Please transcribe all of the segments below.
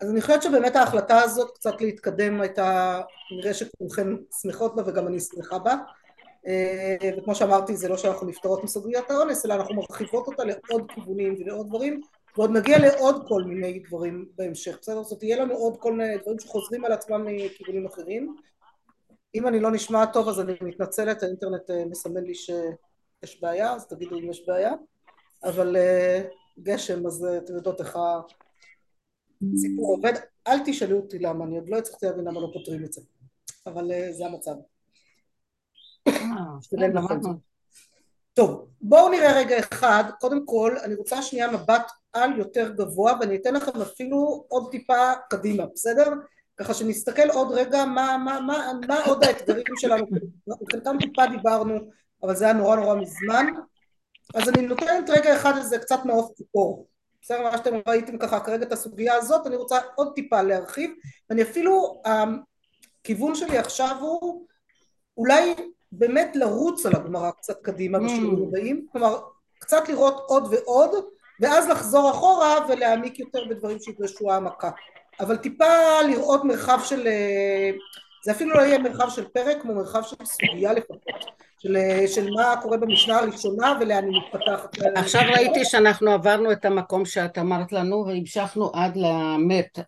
אז אני חושבת שבאמת ההחלטה הזאת קצת להתקדם הייתה, נראה שכולכם שמחות בה וגם אני שמחה בה. אה, וכמו שאמרתי זה לא שאנחנו נפתרות מסוגיות האונס אלא אנחנו מרחיבות אותה לעוד כיוונים ולעוד דברים ועוד נגיע לעוד כל מיני דברים בהמשך בסדר? זאת תהיה לנו עוד כל מיני דברים שחוזרים על עצמם מכיוונים אחרים. אם אני לא נשמע טוב אז אני מתנצלת האינטרנט אה, מסמן לי שיש בעיה אז תגידו אם יש בעיה. אבל אה, גשם אז אתם יודעות איך הסיפור עובד. אל תשאלו אותי למה אני עוד לא הצלחתי להבין למה לא פותרים את זה. אבל זה המצב. טוב, בואו נראה רגע אחד, קודם כל אני רוצה שנייה מבט על יותר גבוה ואני אתן לכם אפילו עוד טיפה קדימה, בסדר? ככה שנסתכל עוד רגע מה, מה, מה, מה עוד האתגרים שלנו, חלקם טיפה דיברנו אבל זה היה נורא נורא מזמן. אז אני נותנת רגע אחד לזה קצת מעוף ציפור בסדר מה שאתם ראיתם ככה כרגע את הסוגיה הזאת אני רוצה עוד טיפה להרחיב ואני אפילו הכיוון שלי עכשיו הוא אולי באמת לרוץ על הגמרא קצת קדימה בשיעורים mm. הבאים, כלומר קצת לראות עוד ועוד ואז לחזור אחורה ולהעמיק יותר בדברים שידרשו העמקה אבל טיפה לראות מרחב של זה אפילו לא יהיה מרחב של פרק כמו מרחב של סוגיה לפחות של, של מה קורה במשנה הראשונה ולאן היא מתפתחת עכשיו ראיתי שאנחנו עברנו את המקום שאת אמרת לנו והמשכנו עד למת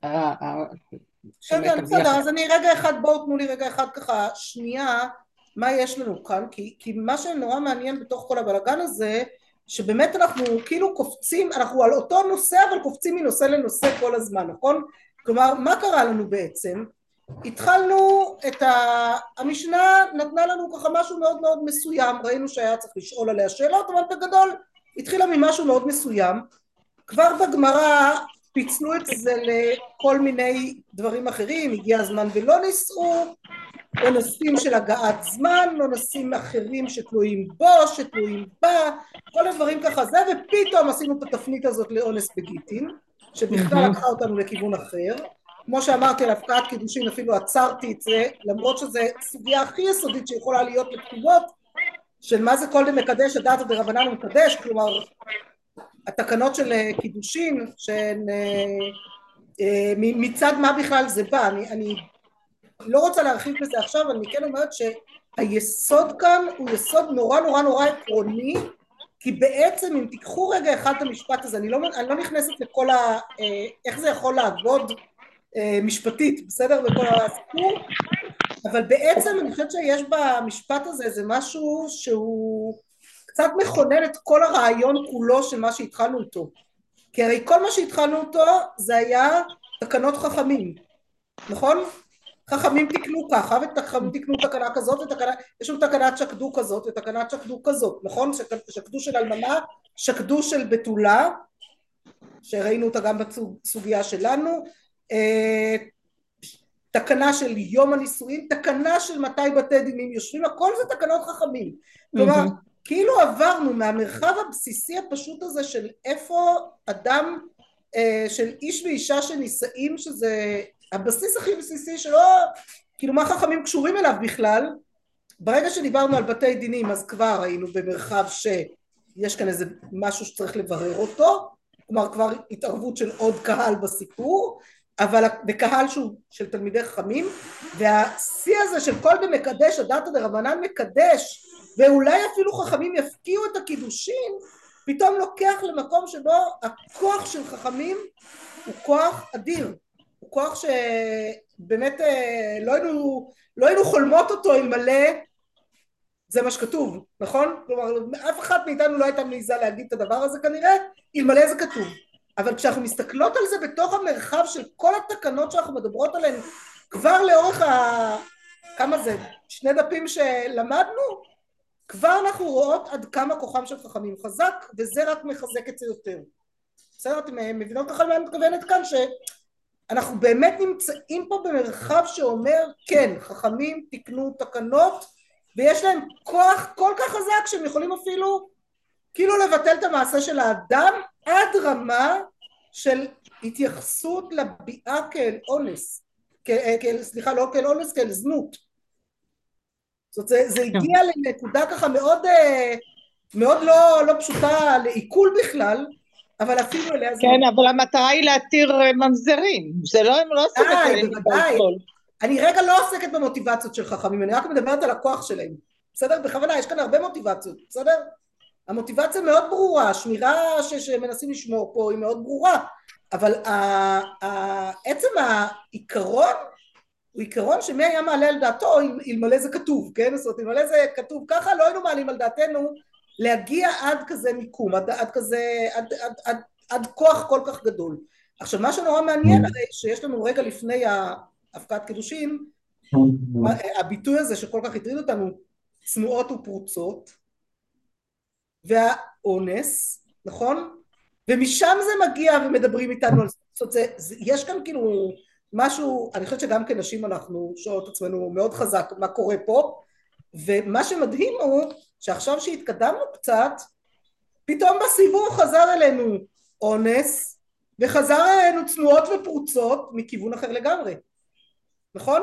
כן בסדר אז אני רגע אחד בואו תנו לי רגע אחד ככה שנייה מה יש לנו כאן, כי, כי מה שנורא מעניין בתוך כל הבלאגן הזה, שבאמת אנחנו כאילו קופצים, אנחנו על אותו נושא אבל קופצים מנושא לנושא כל הזמן, נכון? כלומר, מה קרה לנו בעצם? התחלנו את ה... המשנה נתנה לנו ככה משהו מאוד מאוד מסוים, ראינו שהיה צריך לשאול עליה שאלות, אבל בגדול התחילה ממשהו מאוד מסוים, כבר בגמרא פיצלו את זה לכל מיני דברים אחרים, הגיע הזמן ולא נישאו, או נושאים של הגעת זמן, או נושאים אחרים שתלויים בו, שתלויים בה, כל הדברים ככה זה, ופתאום עשינו את התפנית הזאת לאונס בגיטין, שבכלל לקחה אותנו לכיוון אחר. כמו שאמרתי על הפקעת קידושין אפילו עצרתי את זה, למרות שזו סוגיה הכי יסודית שיכולה להיות לכתובות, של מה זה כל דמקדש הדעת דרבנן ומקדש, כלומר התקנות של קידושין, שהן אה, אה, מצד מה בכלל זה בא, אני, אני לא רוצה להרחיב בזה עכשיו, אני כן אומרת שהיסוד כאן הוא יסוד נורא נורא נורא עקרוני, כי בעצם אם תיקחו רגע אחד את המשפט הזה, אני לא, אני לא נכנסת לכל ה... אה, איך זה יכול לעבוד אה, משפטית, בסדר? בכל הסיפור, אבל בעצם אני חושבת שיש במשפט הזה איזה משהו שהוא קצת מכונן את כל הרעיון כולו של מה שהתחלנו איתו. כי הרי כל מה שהתחלנו איתו זה היה תקנות חכמים, נכון? חכמים תקנו ככה וחכמים תקנו תקנה כזאת ותקנה, יש לנו תקנת שקדו כזאת ותקנת שקדו כזאת, נכון? שקדו של אלמנה, שקדו של בתולה, שראינו אותה גם בסוגיה שלנו, אה, תקנה של יום הנישואין, תקנה של מתי בתי דינים יושבים, הכל זה תקנות חכמים. כלומר, כאילו עברנו מהמרחב הבסיסי הפשוט הזה של איפה אדם, אה, של איש ואישה שנישאים, שזה הבסיס הכי בסיסי שלא, כאילו מה חכמים קשורים אליו בכלל, ברגע שדיברנו על בתי דינים אז כבר היינו במרחב שיש כאן איזה משהו שצריך לברר אותו, כלומר כבר התערבות של עוד קהל בסיפור, אבל בקהל שהוא של תלמידי חכמים, והשיא הזה של כל במקדש הדתא דרבנן מקדש, ואולי אפילו חכמים יפקיעו את הקידושין, פתאום לוקח למקום שבו הכוח של חכמים הוא כוח אדיר. הוא כוח שבאמת אה, לא היינו, לא היינו חולמות אותו אלמלא זה מה שכתוב, נכון? כלומר אף אחת מאיתנו לא הייתה מעיזה להגיד את הדבר הזה כנראה, אלמלא זה כתוב. אבל כשאנחנו מסתכלות על זה בתוך המרחב של כל התקנות שאנחנו מדברות עליהן כבר לאורך ה... כמה זה? שני דפים שלמדנו? כבר אנחנו רואות עד כמה כוחם של חכמים חזק וזה רק מחזק את זה יותר. בסדר? אתם מבינות ככה למה אני מתכוונת כאן? ש... אנחנו באמת נמצאים פה במרחב שאומר כן חכמים תקנו תקנות ויש להם כוח כל כך חזק שהם יכולים אפילו כאילו לבטל את המעשה של האדם עד רמה של התייחסות לביאה כאל אונס כאל, סליחה לא כאל אונס כאל זנות זאת אומרת זה, זה הגיע לנקודה ככה מאוד מאוד לא, לא פשוטה לעיכול בכלל אבל אפילו אליה זה... כן, אבל המטרה היא להתיר אה, ממזרים, זה לא, הם לא עושים את זה. בוודאי. אני רגע לא עוסקת במוטיבציות של חכמים, אני רק מדברת על הכוח שלהם, בסדר? בכוונה, יש כאן הרבה מוטיבציות, בסדר? המוטיבציה מאוד ברורה, השמירה ש- שמנסים לשמור פה היא מאוד ברורה, אבל עצם העיקרון הוא עיקרון שמי היה מעלה על דעתו אלמלא זה כתוב, כן? זאת אומרת, אלמלא זה כתוב ככה, לא היינו מעלים על דעתנו להגיע עד כזה מיקום, עד, עד כזה, עד, עד, עד, עד כוח כל כך גדול. עכשיו מה שנורא מעניין הרי שיש לנו רגע לפני הפקעת קידושין, הביטוי הזה שכל כך הטריד אותנו, צנועות ופרוצות, והאונס, נכון? ומשם זה מגיע ומדברים איתנו על זאת אומרת, יש כאן כאילו משהו, אני חושבת שגם כנשים אנחנו שואלות את עצמנו מאוד חזק מה קורה פה, ומה שמדהים הוא שעכשיו שהתקדמנו קצת, פתאום בסיבוב חזר אלינו אונס, וחזר אלינו צנועות ופרוצות מכיוון אחר לגמרי, נכון?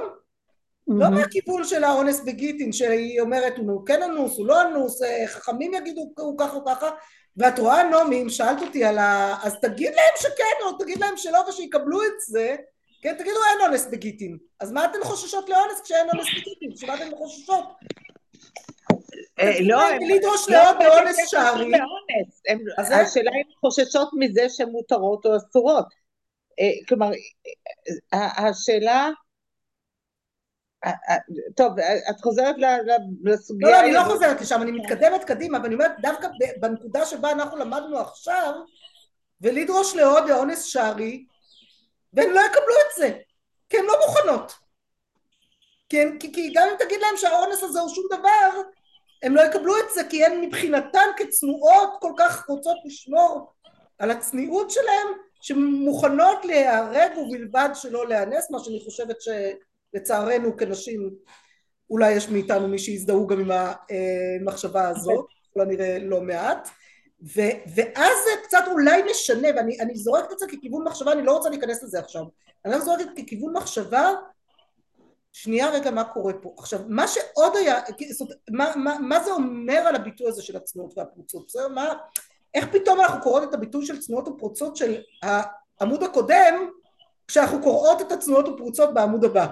לא מהכיוון של האונס בגיטין שהיא אומרת הוא כן אנוס, הוא לא אנוס, אה, חכמים יגידו הוא ככה או ככה ואת רואה נעמי אם שאלת אותי על ה... אז תגיד להם שכן או תגיד להם שלא ושיקבלו את זה כן תגידו אין אונס בגיטין אז מה אתן חוששות לאונס כשאין אונס בגיטין? בשביל אתן חוששות? אה, לא, הם לדרוש לעוד לא, באונס שערי. השאלה אם חוששות מזה שהן מותרות או אסורות. אה, כלומר, השאלה טוב, את חוזרת לסוגיה... לא, לא, אני לא חוזרת לשם, אני מתקדמת קדימה, ואני אומרת, דווקא בנקודה שבה אנחנו למדנו עכשיו, ולדרוש לעוד לאונס שערי, והם לא יקבלו את זה, כי הן לא מוכנות. כי, כי, כי גם אם תגיד להם שהאונס הזה הוא שום דבר, הם לא יקבלו את זה, כי הן מבחינתן כצנועות כל כך רוצות לשמור על הצניעות שלהם, שמוכנות להיהרג ובלבד שלא להיאנס, מה שאני חושבת ש... לצערנו כנשים אולי יש מאיתנו מי שיזדהו גם עם המחשבה הזאת, ככל הנראה לא מעט, ו, ואז זה קצת אולי משנה, ואני זורקת את זה ככיוון מחשבה, אני לא רוצה להיכנס לזה עכשיו, אני רק זורקת ככיוון מחשבה, שנייה רגע מה קורה פה. עכשיו מה שעוד היה, זאת, מה, מה, מה זה אומר על הביטוי הזה של הצנועות והפרוצות? בסדר? מה, איך פתאום אנחנו קוראות את הביטוי של צנועות ופרוצות של העמוד הקודם כשאנחנו קוראות את הצנועות ופרוצות בעמוד הבא?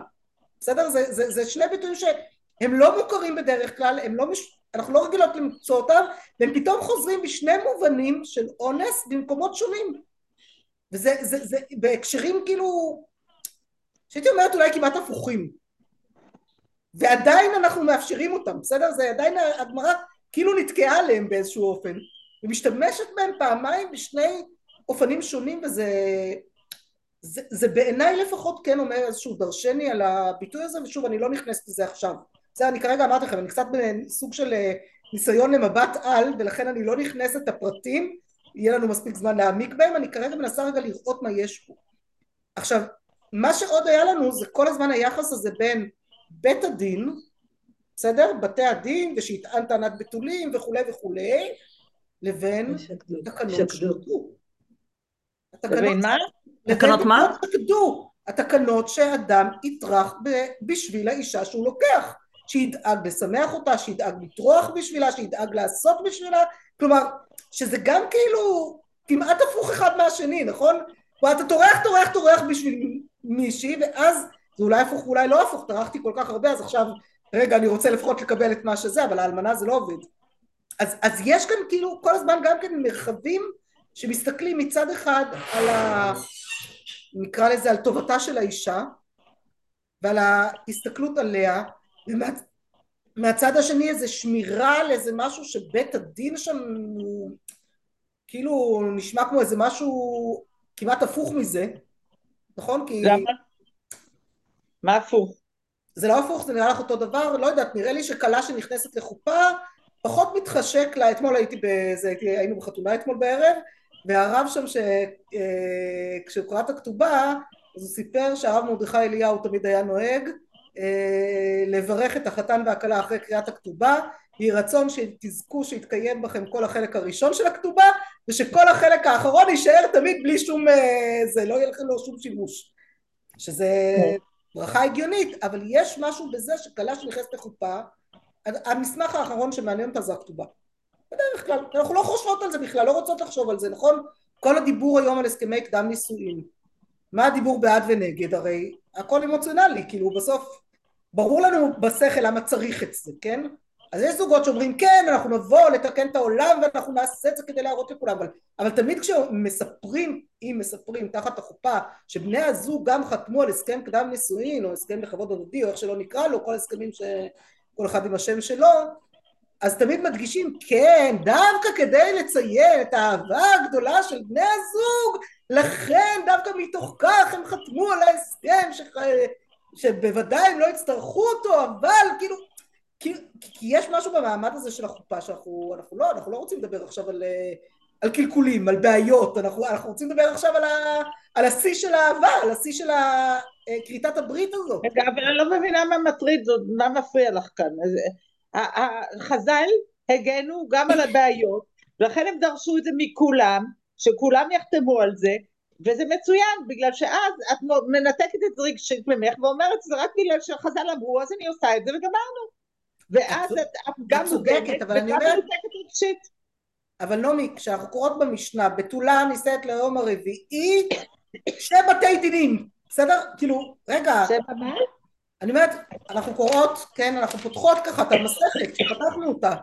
בסדר? זה, זה, זה שני ביטויים שהם לא מוכרים בדרך כלל, הם לא מש... אנחנו לא רגילות למצוא אותם, והם פתאום חוזרים בשני מובנים של אונס במקומות שונים. וזה זה, זה, בהקשרים כאילו, שהייתי אומרת אולי כמעט הפוכים. ועדיין אנחנו מאפשרים אותם, בסדר? זה עדיין הגמרא כאילו נתקעה עליהם באיזשהו אופן, ומשתמשת בהם פעמיים בשני אופנים שונים, וזה זה, זה בעיניי לפחות כן אומר איזשהו דרשני על הביטוי הזה ושוב אני לא נכנסת לזה עכשיו. זה אני כרגע אמרתי לכם אני קצת בסוג של אה, ניסיון למבט על ולכן אני לא נכנסת לפרטים יהיה לנו מספיק זמן להעמיק בהם אני כרגע מנסה רגע לראות מה יש פה. עכשיו מה שעוד היה לנו זה כל הזמן היחס הזה בין בית הדין בסדר? בתי הדין ושיטען טענת בתולים וכולי וכולי לבין תקנות. שקדו התקנות מה? תקנות מה? תדעו, התקנות שאדם יטרח בשביל האישה שהוא לוקח, שידאג לשמח אותה, שידאג לטרוח בשבילה, שידאג לעשות בשבילה, כלומר שזה גם כאילו כמעט הפוך אחד מהשני, נכון? כלומר אתה טורח טורח טורח בשביל מישהי ואז זה אולי הפוך ואולי לא הפוך, טרחתי כל כך הרבה אז עכשיו רגע אני רוצה לפחות לקבל את מה שזה אבל האלמנה זה לא עובד אז, אז יש כאן כאילו כל הזמן גם כן מרחבים שמסתכלים מצד אחד על ה... נקרא לזה על טובתה של האישה ועל ההסתכלות עליה ומהצד השני איזה שמירה על איזה משהו שבית הדין שם הוא כאילו נשמע כמו איזה משהו כמעט הפוך מזה נכון? כי... למה? מה הפוך? זה לא הפוך זה נראה לך אותו דבר לא יודעת נראה לי שכלה שנכנסת לחופה פחות מתחשק לה אתמול הייתי באיזה היינו בחתונה אתמול בערב והרב שם אה, קרא את הכתובה אז הוא סיפר שהרב מרדכי אליהו תמיד היה נוהג אה, לברך את החתן והכלה אחרי קריאת הכתובה יהי רצון שתזכו שיתקיים בכם כל החלק הראשון של הכתובה ושכל החלק האחרון יישאר תמיד בלי שום אה, זה לא יהיה לכם לו שום שימוש שזה. ברכה הגיונית אבל יש משהו בזה שכלה שנכנסת לחופה המסמך האחרון שמעניין אותה זה הכתובה בדרך כלל, אנחנו לא חושבות על זה בכלל, לא רוצות לחשוב על זה, נכון? כל הדיבור היום על הסכמי קדם נישואין מה הדיבור בעד ונגד הרי הכל אמוציונלי כאילו בסוף ברור לנו בשכל למה צריך את זה כן אז יש זוגות שאומרים כן אנחנו נבוא לתקן את העולם ואנחנו נעשה את זה כדי להראות לכולם אבל, אבל תמיד כשמספרים אם מספרים תחת החופה שבני הזוג גם חתמו על הסכם קדם נישואין או הסכם לכבוד הדדי או איך שלא נקרא לו כל הסכמים שכל אחד עם השם שלו אז תמיד מדגישים כן דווקא כדי לציין את האהבה הגדולה של בני הזוג לכן דווקא מתוך כך הם חתמו על ההסכם שח... שבוודאי הם לא יצטרכו אותו אבל כאילו כי, כי יש משהו במעמד הזה של החופה שאנחנו אנחנו לא, אנחנו לא רוצים לדבר עכשיו על, על קלקולים, על בעיות, אנחנו, אנחנו רוצים לדבר עכשיו על, ה, על השיא של האהבה, על השיא של כריתת הברית הזאת. רגע, אבל אני לא מבינה מה מטריד מה מפריע לך כאן. חז"ל הגנו גם על הבעיות, ולכן הם דרשו את זה מכולם, שכולם יחתמו על זה, וזה מצוין, בגלל שאז את מנתקת את רגשית ממך ואומרת זה רק בגלל שחז"ל אמרו, אז אני עושה את זה וגמרנו. ואז את גם צודקת, אבל אני אומרת... אבל נעמי, כשאנחנו קוראות במשנה, בתולה נישאת ליום הרביעי, שני בתי דינים, בסדר? כאילו, רגע... שבע מה? אני אומרת, אנחנו קוראות, כן, אנחנו פותחות ככה את המסכת, שפתחנו אותה.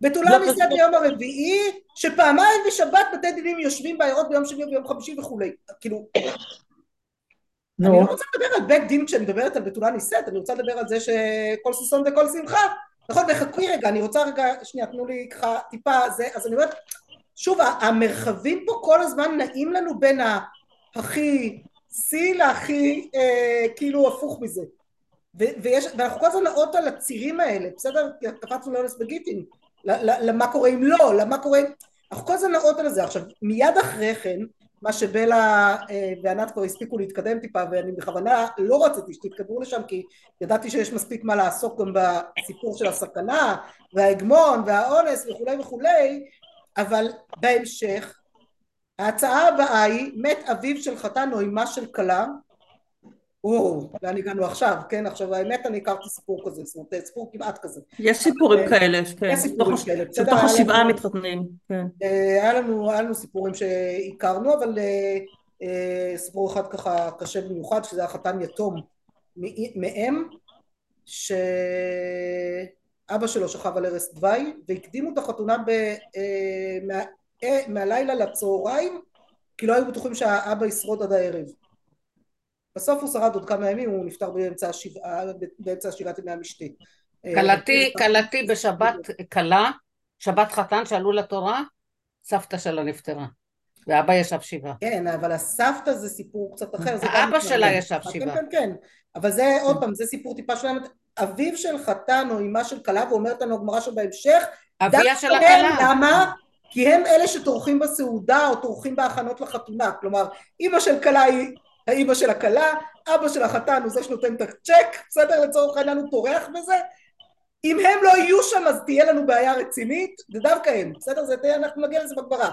בתולה לא נישאת ליום הרביעי, שפעמיים בשבת בתי דינים יושבים בעיירות ביום שני וביום חמישי וכולי. כאילו... אני לא רוצה לדבר על בית דין כשאני מדברת על בתולה נישאת, אני רוצה לדבר על זה שכל ששון וכל שמחה. נכון, וחכי רגע, אני רוצה רגע, שנייה, תנו לי ככה טיפה זה, אז אני אומרת, שוב, המרחבים פה כל הזמן נעים לנו בין הכי שיא להכי אה, כאילו הפוך מזה. ויש, ואנחנו כל הזמן נעות על הצירים האלה, בסדר? קפצנו לאונס בגיטין, למה קורה אם לא, למה קורה... אנחנו כל הזמן נעות על זה. עכשיו, מיד אחרי כן, מה שבלה אה, וענת כבר הספיקו להתקדם טיפה ואני בכוונה לא רציתי שתתקדמו לשם כי ידעתי שיש מספיק מה לעסוק גם בסיפור של הסכנה וההגמון והאונס וכולי וכולי אבל בהמשך ההצעה הבאה היא מת אביו של חתן או אמה של כלה או, לאן הגענו עכשיו, כן? עכשיו האמת אני הכרתי סיפור כזה, זאת אומרת סיפור כמעט כזה. יש סיפורים אה, כאלה, כן. יש סיפורים כאלה, בסדר? בתוך השבעה מתחתנים, כן. אה, היה לנו, היה לנו סיפורים שהכרנו, אבל אה, סיפור אחד ככה קשה במיוחד, שזה היה חתן יתום מאם, שאבא שלו שכב על ערש דווי, והקדימו את החתונה מהלילה לצהריים, כי לא היו בטוחים שהאבא ישרוד עד הערב. בסוף הוא שרד עוד כמה ימים, הוא נפטר באמצע השבעה, באמצע שבעת ימי המשתה. כלתי, כלתי בשבת כלה, שבת חתן שעלו לתורה, סבתא שלה נפטרה. ואבא ישב שבעה. כן, אבל הסבתא זה סיפור קצת אחר. אבא שלה ישב כן, שבעה. כן, כן, אבל זה עוד פעם, זה סיפור טיפה שלהם. אביו של חתן או אמה של כלה, ואומרת לנו הגמרא שבהמשך, אביה של הכלה. למה? כי הם אלה שטורחים בסעודה או טורחים בהכנות לחתונה. כלומר, אימא של כלה היא האימא של הכלה, אבא של החתן הוא זה שנותן את הצ'ק, בסדר? לצורך העניין הוא טורח בזה. אם הם לא יהיו שם אז תהיה לנו בעיה רצינית, זה דווקא הם, בסדר? זה תהיה, אנחנו נגיע לזה בגברה.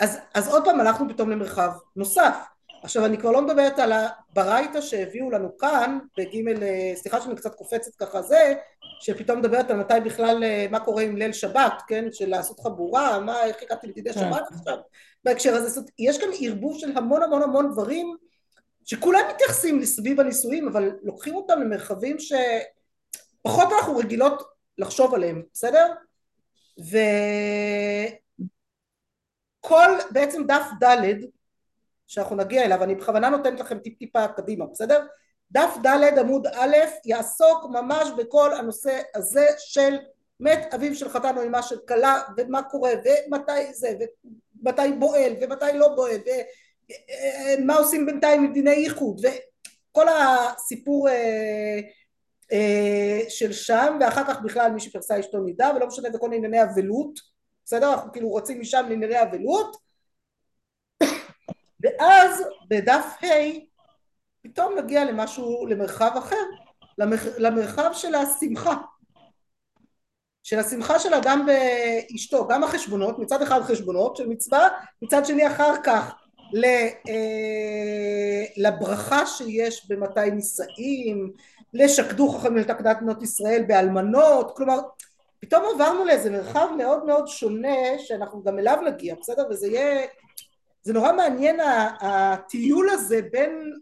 אז, אז עוד פעם הלכנו פתאום למרחב נוסף. עכשיו אני כבר לא מדברת על הברייתא שהביאו לנו כאן, בגימל, סליחה שאני קצת קופצת ככה זה, שפתאום מדברת על מתי בכלל, מה קורה עם ליל שבת, כן? של לעשות חבורה, מה, איך הגעתי לתדעי שבת עכשיו, בהקשר הזה. יש כאן ערבוב של המון המון המון דברים שכולם מתייחסים לסביב הנישואים אבל לוקחים אותם למרחבים שפחות אנחנו רגילות לחשוב עליהם, בסדר? וכל בעצם דף ד' שאנחנו נגיע אליו, אני בכוונה נותנת לכם טיפ טיפה קדימה, בסדר? דף ד' עמוד א' יעסוק ממש בכל הנושא הזה של מת אביו של חתן או אמה של כלה ומה קורה ומתי זה ומתי בועל ומתי לא בועל מה עושים בינתיים עם דיני איחוד וכל הסיפור אה, אה, של שם ואחר כך בכלל מי שפרסה אשתו נידה ולא משנה זה כל ענייני אבלות בסדר? אנחנו כאילו רוצים משם לענייני אבלות. ואז בדף ה' פתאום נגיע למשהו למרחב אחר למרחב של השמחה. של השמחה של אדם באשתו גם החשבונות מצד אחד חשבונות של מצווה מצד שני אחר כך לברכה שיש במתי נישאים, לשקדו חכמים לתקנת בנות ישראל באלמנות, כלומר פתאום עברנו לאיזה מרחב מאוד מאוד שונה שאנחנו גם אליו נגיע, בסדר? וזה יהיה זה נורא מעניין הטיול הזה בין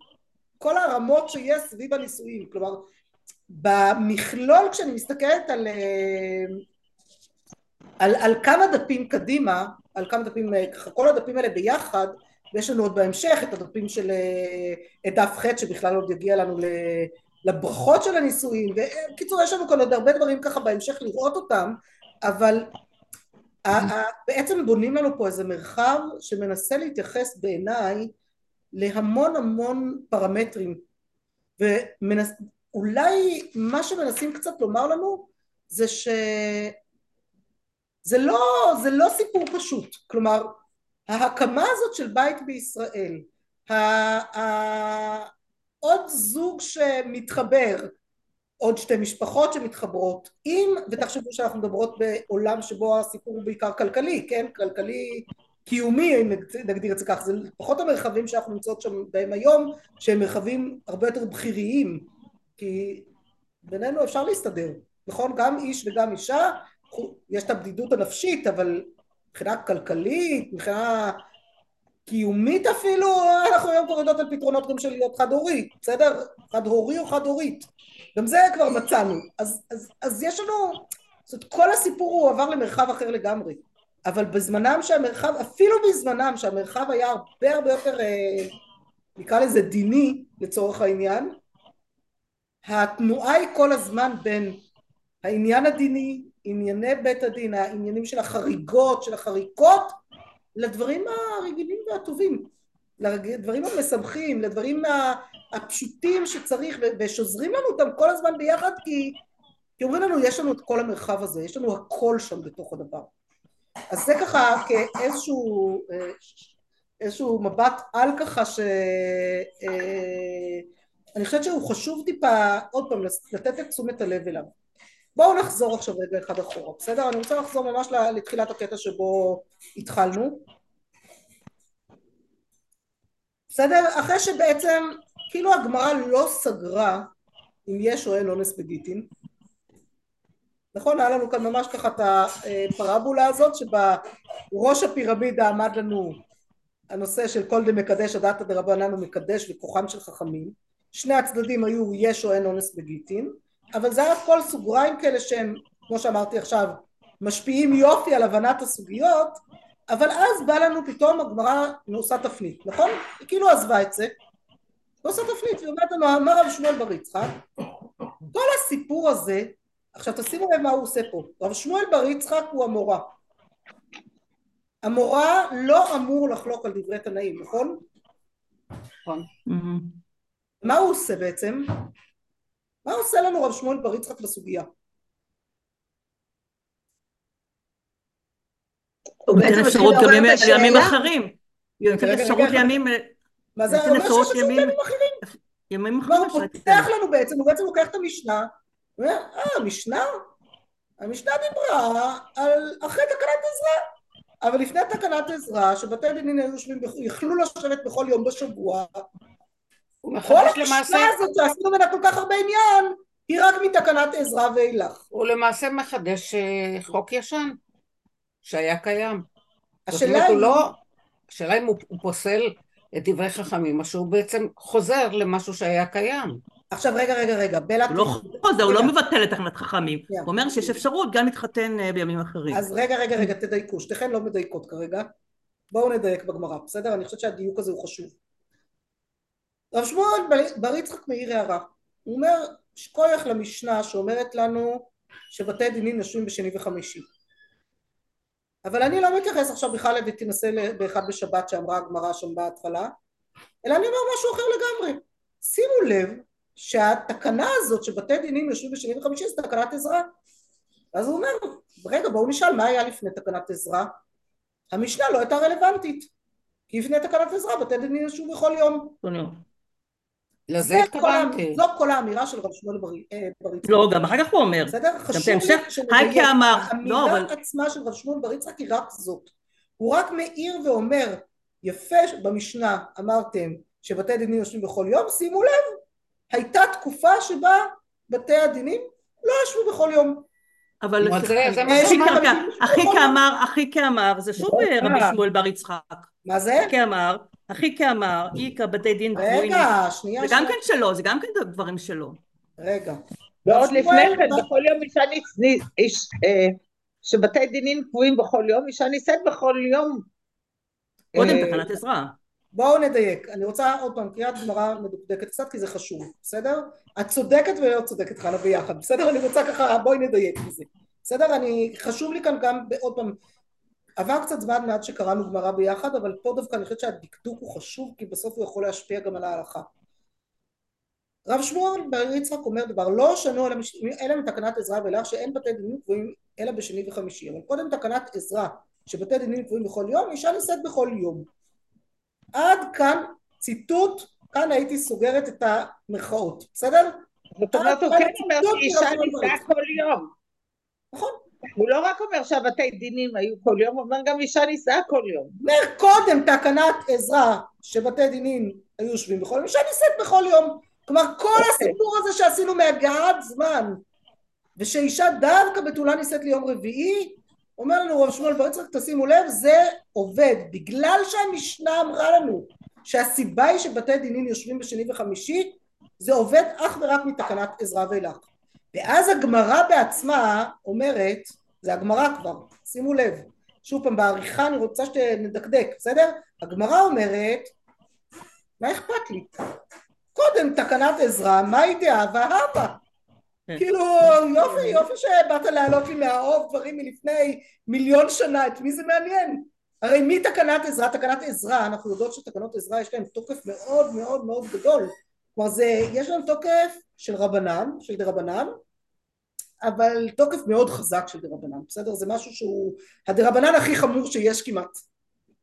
כל הרמות שיש סביב הנישואים, כלומר במכלול כשאני מסתכלת על, אה, על, על כמה דפים קדימה, על כמה דפים, ככה כל הדפים האלה ביחד, ויש לנו עוד בהמשך את הדפים של, את דף ח' שבכלל עוד יגיע לנו לברכות של הנישואים, ובקיצור יש לנו כאן עוד הרבה דברים ככה בהמשך לראות אותם, אבל בעצם בונים לנו פה איזה מרחב שמנסה להתייחס בעיניי להמון המון פרמטרים ואולי מה שמנסים קצת לומר לנו זה שזה לא, זה לא סיפור פשוט. כלומר ההקמה הזאת של בית בישראל עוד זוג שמתחבר עוד שתי משפחות שמתחברות עם, ותחשבו שאנחנו מדברות בעולם שבו הסיפור הוא בעיקר כלכלי, כן? כלכלי קיומי, אם נגדיר את זה כך, זה פחות המרחבים שאנחנו נמצאות שם בהם היום, שהם מרחבים הרבה יותר בכיריים, כי בינינו אפשר להסתדר, נכון? גם איש וגם אישה, יש את הבדידות הנפשית, אבל מבחינה כלכלית, מבחינה קיומית אפילו, אנחנו היום כבר יודעות על פתרונות גם של להיות חד הורית, בסדר? חד הורי או חד הורית. גם זה כבר מצאנו. אז, אז, אז יש לנו, זאת אומרת, כל הסיפור הוא עבר למרחב אחר לגמרי. אבל בזמנם שהמרחב, אפילו בזמנם שהמרחב היה הרבה הרבה יותר, אה, נקרא לזה דיני לצורך העניין, התנועה היא כל הזמן בין העניין הדיני, ענייני בית הדין, העניינים של החריגות, של החריקות, לדברים הרגילים והטובים, לדברים המשמחים, לדברים הפשוטים שצריך ושוזרים לנו אותם כל הזמן ביחד כי, כי אומרים לנו יש לנו את כל המרחב הזה, יש לנו הכל שם בתוך הדבר. אז זה ככה כאיזשהו איזשהו מבט על ככה שאני אה, חושבת שהוא חשוב טיפה עוד פעם לתת את תשומת הלב אליו. בואו נחזור עכשיו רגע אחד אחורה, בסדר? אני רוצה לחזור ממש לתחילת הקטע שבו התחלנו. בסדר? אחרי שבעצם כאילו הגמרא לא סגרה אם יש או אין אונס בגיטין נכון? היה לנו כאן ממש ככה את הפרבולה הזאת שבראש הפירמידה עמד לנו הנושא של כל דמקדש הדתא דרבנן הוא מקדש וכוחם של חכמים שני הצדדים היו יש או אין אונס בגיטין אבל זה היה כל סוגריים כאלה שהם כמו שאמרתי עכשיו משפיעים יופי על הבנת הסוגיות אבל אז בא לנו פתאום הגמרא עושה תפנית נכון? היא כאילו עזבה את זה ועושה תפנית והיא אומרת לנו אמר רב שמואל בר יצחק כל הסיפור הזה עכשיו תשימו לב מה הוא עושה פה רב שמואל בר יצחק הוא המורה המורה לא אמור לחלוק על דברי תנאים נכון? נכון מה הוא עושה בעצם? מה עושה לנו רב שמואל בר יצחק בסוגיה? הוא נותן אפשרות גם לימים אחרים. הוא נותן אפשרות לימים... מה זה? הוא אומר שיש ימים אחרים. ימים אחרים. הוא פותח לנו בעצם, הוא בעצם לוקח את המשנה, הוא אומר, אה, משנה? המשנה דיברה על אחרי תקנת עזרה. אבל לפני תקנת עזרה, שבתי דין היו יושבים, יכלו לשבת בכל יום בשבוע, כל המשנה הזאת שעשינו ממנה כל כך הרבה עניין, היא רק מתקנת עזרה ואילך. הוא למעשה מחדש אה, חוק ישן. שהיה קיים. השאלה היא... לא, השאלה אם הוא, הוא פוסל את דברי חכמים, או שהוא בעצם חוזר למשהו שהיה קיים. עכשיו רגע רגע רגע, בלה... הוא לא חוזר, הוא לא מבטל את תחנת חכמים, הוא אומר שיש אפשרות גם להתחתן אה, בימים אחרים. אז רגע רגע רגע, תדייקו, שתיכן לא מדייקות כרגע, בואו נדייק בגמרא, בסדר? אני חושבת שהדיוק הזה הוא חשוב. רב שמואל בר יצחק מעיר הערה, הוא אומר שכוייך למשנה שאומרת לנו שבתי דינים נשואים בשני וחמישי. אבל אני לא מתייחס עכשיו בכלל ותנסה באחד בשבת שאמרה הגמרא שם בהתחלה אלא אני אומר משהו אחר לגמרי. שימו לב שהתקנה הזאת שבתי דינים יושבים בשני וחמישי זה תקנת עזרה אז הוא אומר רגע בואו נשאל מה היה לפני תקנת עזרה המשנה לא הייתה רלוונטית כי לפני תקנת עזרה בתי דינים יושבים בכל יום לזה התכוונתי. זו כל האמירה של רב שמואל בר יצחק. לא, גם אחר כך הוא אומר. בסדר? חשוב לי שנדייק. האמירה לא, עצמה של רב שמואל בר יצחק היא רק זאת. הוא רק מעיר ואומר, יפה בממשנה אמרתם שבתי הדינים יושבים בכל יום, שימו לב, הייתה תקופה שבה בתי הדינים לא ישבו בכל יום. אבל אחי כאמר, אחי כאמר, זה שוב רבי שמואל בר יצחק. מה זה? כאמר, אחי כאמר, איכא בתי דין קבועים. רגע, שנייה. זה גם כן שלו, זה גם כן דברים שלו. רגע. ועוד לפני כן, בכל יום אישה נישאת, שבתי דינים קבועים בכל יום, אישה נישאת בכל יום. קודם תחנת עזרה. בואו נדייק, אני רוצה עוד פעם קריאת גמרא מדוקדקת קצת כי זה חשוב, בסדר? את צודקת ולא צודקת חלה ביחד, בסדר? אני רוצה ככה, בואי נדייק בזה, בסדר? אני, חשוב לי כאן גם, עוד פעם, עבר קצת זמן מאז שקראנו גמרא ביחד, אבל פה דווקא אני חושבת שהדקדוק הוא חשוב כי בסוף הוא יכול להשפיע גם על ההלכה. רב שמואל בר יצחק אומר דבר לא שנו אלא מתקנת עזרא ולך שאין בתי דינים קבועים אלא בשני וחמישי אבל קודם תקנת עזרא שבתי דינים קבועים בכל יום אישה נישאת בכל יום. עד כאן ציטוט כאן הייתי סוגרת את המרכאות בסדר? זאת אומרת הוא כן אומר שאישה נישאה כל יום. נכון הוא לא רק אומר שהבתי דינים היו כל יום, הוא אומר גם אישה נישאה כל יום. אומר קודם תקנת עזרא שבתי דינים היו יושבים בכל יום, אישה נישאת בכל יום. כלומר כל. אוקיי. הסיפור הזה שעשינו מהגעת זמן, ושאישה דווקא בתולה נישאת ליום רביעי, אומר לנו רב שמואל בר יצחק תשימו לב זה עובד בגלל שהמשנה אמרה לנו שהסיבה היא שבתי דינים יושבים בשני וחמישי זה עובד אך ורק מתקנת עזרא ואילך ואז הגמרא בעצמה אומרת, זה הגמרא כבר, שימו לב, שוב פעם בעריכה אני רוצה שנדקדק, בסדר? הגמרא אומרת, מה אכפת לי? קודם תקנת עזרא, מה היא דאבה הבה? כן. כאילו יופי יופי שבאת להעלות לי מהאוב דברים מלפני מיליון שנה את מי זה מעניין הרי מתקנת עזרא תקנת עזרא אנחנו יודעות שתקנות עזרא יש להן תוקף מאוד מאוד מאוד גדול כלומר זה יש להן תוקף של רבנן של דרבנן אבל תוקף מאוד חזק של דרבנן, בסדר? זה משהו שהוא הדרבנן הכי חמור שיש כמעט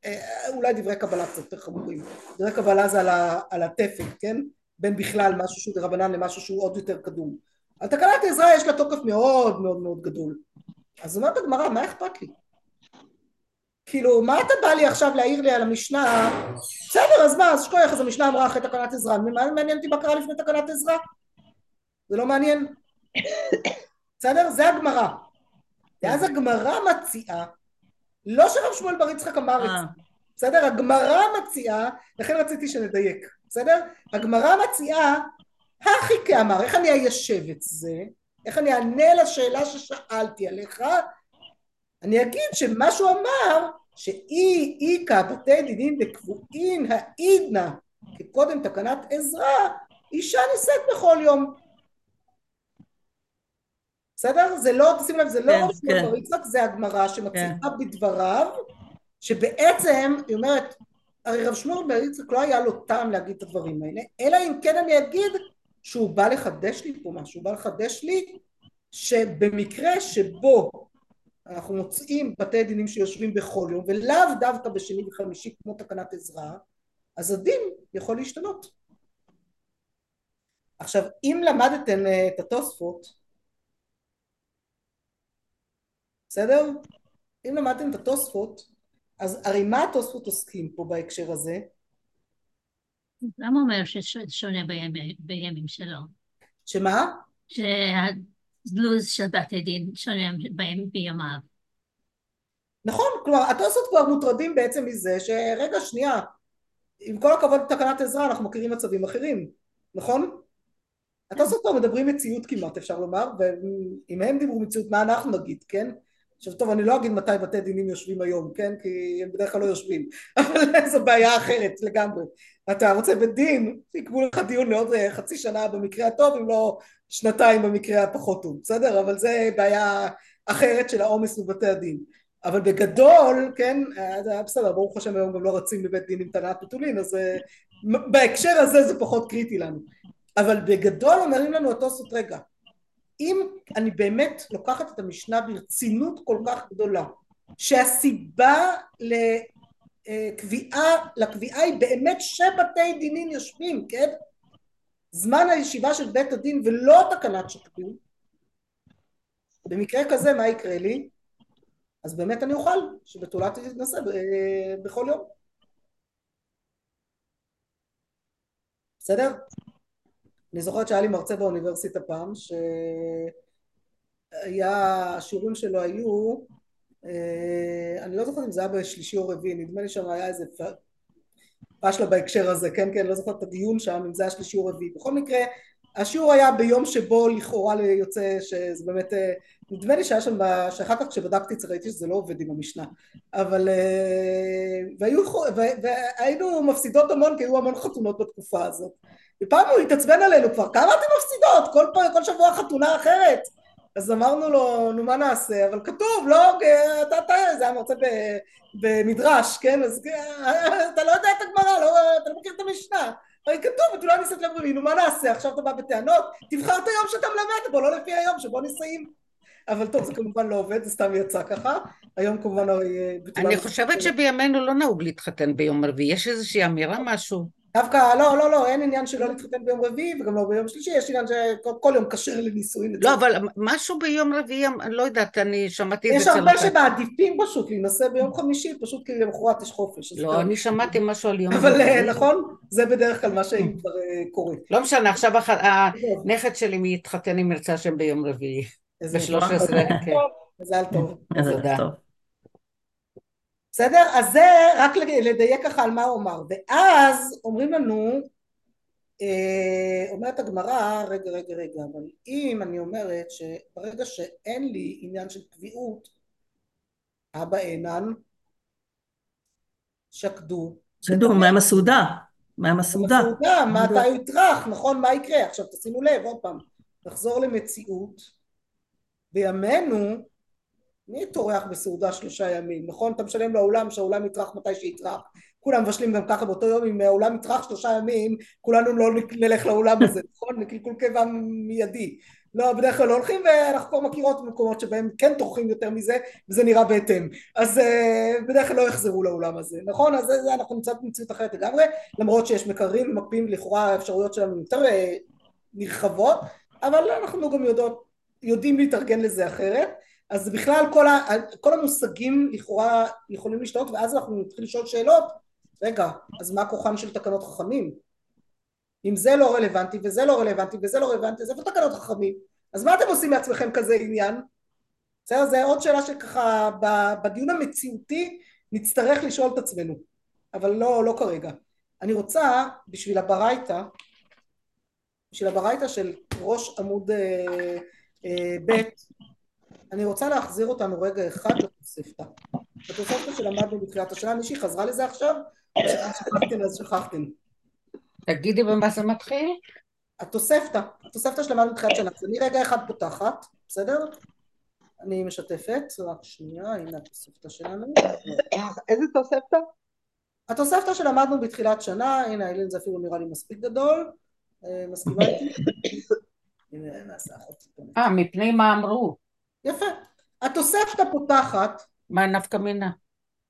אה, אולי דברי קבלה קצת יותר חמורים דברי קבלה זה על, ה, על התפן, כן? בין בכלל משהו שהוא דרבנן למשהו שהוא עוד יותר קדום על תקנת עזרא יש לה תוקף מאוד מאוד מאוד גדול אז אומרת הגמרא מה אכפת לי? כאילו מה אתה בא לי עכשיו להעיר לי על המשנה בסדר אז מה אז שכוח אז המשנה אמרה אחרי תקנת עזרא מה מעניין אותי מה קרה לפני תקנת עזרא? זה לא מעניין בסדר? זה הגמרא. ואז הגמרא מציעה, לא שרב שמואל בר יצחק אמר את זה, אה. בסדר? הגמרא מציעה, לכן רציתי שנדייק, בסדר? הגמרא מציעה, הכי כאמר, איך אני איישב את זה? איך אני אענה לשאלה ששאלתי עליך? אני אגיד שמה שהוא אמר, שאי איכא בתי דינים דקבועין העידנא כקודם תקנת עזרא, אישה נישאת בכל יום. בסדר? זה לא, תשים לב, זה לא רב שמואל בר יצחק, זה הגמרא שמציעה כן. בדבריו, שבעצם, היא אומרת, הרי רב שמואל בר יצחק לא היה לו טעם להגיד את הדברים האלה, אלא אם כן אני אגיד שהוא בא לחדש לי פה משהו, הוא בא לחדש לי שבמקרה שבו אנחנו מוצאים בתי דינים שיושבים בכל יום ולאו דווקא בשני וחמישי כמו תקנת עזרא אז הדין יכול להשתנות עכשיו אם למדתם אה, את התוספות בסדר? אם למדתם את התוספות, אז הרי מה התוספות עוסקים פה בהקשר הזה? למה אומר ששונה בימים שלו? שמה? שהלו"ז של בתי דין שונה בימיו. נכון, כלומר התוספות כבר מוטרדים בעצם מזה שרגע שנייה, עם כל הכבוד לתקנת עזרה אנחנו מכירים מצבים אחרים, נכון? התוספות כבר מדברים מציאות כמעט אפשר לומר, ואם הם דיברו מציאות מה אנחנו נגיד, כן? עכשיו טוב אני לא אגיד מתי בתי דינים יושבים היום כן? כי הם בדרך כלל לא יושבים. אבל זו בעיה אחרת לגמרי. אתה רוצה בית דין יקבעו לך דיון לעוד אה, חצי שנה במקרה הטוב אם לא שנתיים במקרה הפחות טוב בסדר? אבל זה בעיה אחרת של העומס בבתי הדין. אבל בגדול כן אה, בסדר ברוך השם היום גם לא רצים לבית דין עם טענת פיתולין אז אה, בהקשר הזה זה פחות קריטי לנו. אבל בגדול אומרים לנו התוספות רגע אם אני באמת לוקחת את המשנה ברצינות כל כך גדולה שהסיבה לקביעה, לקביעה היא באמת שבתי דינים יושבים, כן? זמן הישיבה של בית הדין ולא תקנת שופטים במקרה כזה מה יקרה לי? אז באמת אני אוכל שבתולה תתנסה בכל יום בסדר? אני זוכרת שהיה לי מרצה באוניברסיטה פעם שהיה, השיעורים שלו היו אני לא זוכרת אם זה היה בשלישי או רביעי, נדמה לי שם היה איזה פשלה בהקשר הזה, כן, כן, לא זוכרת את הדיון שם, אם זה היה שלישי או רביעי. בכל מקרה, השיעור היה ביום שבו לכאורה יוצא שזה באמת, נדמה לי שהיה שם, שאחר כך כשבדקתי את זה ראיתי שזה לא עובד עם המשנה, אבל, והיו, והיינו מפסידות המון כי היו המון חתונות בתקופה הזאת. ופעם הוא התעצבן עלינו כבר, כמה אתם מפסידות? כל, כל שבוע חתונה אחרת. אז אמרנו לו, נו מה נעשה, אבל כתוב, לא, אתה, אתה, זה היה מרצה במדרש, כן, אז אתה לא יודע את הגמרא, לא, אתה לא מכיר את המשנה, הרי כתוב, ותולה ניסת לב רביעי, נו מה נעשה, עכשיו אתה בא בטענות, תבחר את היום שאתה מלמד, בוא לא לפי היום שבו נישאים. אבל טוב, זה כמובן לא עובד, זה סתם יצא ככה, היום כמובן... אני חושבת שבימינו לא נהוג להתחתן ביום רביעי, יש איזושהי אמירה משהו? דווקא לא, לא, לא, אין עניין שלא להתחתן ביום רביעי וגם לא ביום שלישי, יש עניין שכל יום כשר לנישואין. לא, אבל משהו ביום רביעי, אני לא יודעת, אני שמעתי את זה. יש הרבה שמעדיפים פשוט להינשא ביום חמישי, פשוט כי למחרת יש חופש. לא, אני שמעתי משהו על יום רביעי. אבל נכון, זה בדרך כלל מה שכבר אה, קורה. לא משנה, עכשיו הנכד שלי מתחתן עם מרצה שם ביום רביעי. ב-13, כן. מזל טוב. מזל טוב. בסדר? אז זה רק לדייק ככה על מה הוא אמר. ואז אומרים לנו, אה, אומרת הגמרא, רגע רגע רגע, אבל אם אני אומרת שברגע שאין לי עניין של קביעות, אבא אינן, שקדו. שקדו, מה עם הסעודה? מה עם הסעודה? הסעודה, מתי הוא יטרח, נכון, מה יקרה? עכשיו תשימו לב, עוד פעם, נחזור למציאות, בימינו מי טורח בסעודה שלושה ימים, נכון? אתה משלם לאולם שהאולם יטרח מתי שיטרח כולם מבשלים גם ככה באותו יום אם האולם יטרח שלושה ימים כולנו לא נלך לאולם הזה, נכון? מקלקול קיבה מיידי לא, בדרך כלל לא הולכים ואנחנו כבר מכירות במקומות שבהם כן טורחים יותר מזה וזה נראה בהתאם אז uh, בדרך כלל לא יחזרו לאולם הזה, נכון? אז זה, אנחנו נמצא במציאות אחרת לגמרי למרות שיש מקררים ומקפיאים לכאורה האפשרויות שלנו יותר uh, נרחבות אבל אנחנו גם יודעות, יודעים להתארגן לזה אחרת אז בכלל כל, ה, כל המושגים לכאורה יכולים להשתנות ואז אנחנו נתחיל לשאול שאלות. רגע אז מה כוחן של תקנות חכמים? אם זה לא רלוונטי וזה לא רלוונטי וזה לא רלוונטי אז איפה תקנות חכמים? אז מה אתם עושים מעצמכם כזה עניין? בסדר זה עוד שאלה שככה בדיון המציאותי נצטרך לשאול את עצמנו אבל לא, לא כרגע. אני רוצה בשביל הברייתא בשביל הברייתא של ראש עמוד אה, אה, ב' אני רוצה להחזיר אותנו רגע אחד לתוספתא. התוספתא שלמדנו בתחילת השנה, מישהי חזרה לזה עכשיו? שכחתם אז שכחתם? תגידי במה זה מתחיל? התוספתא, התוספתא שלמדנו בתחילת השנה. אז אני רגע אחד פותחת, בסדר? אני משתפת, רק שנייה, הנה התוספתא שלנו. איזה תוספתא? התוספתא שלמדנו בתחילת שנה, הנה אילן זה אפילו נראה לי מספיק גדול, אה, מסכימה איתי? אה, מפני מה אמרו? יפה. התוספתא פותחת מה נפקא מינה?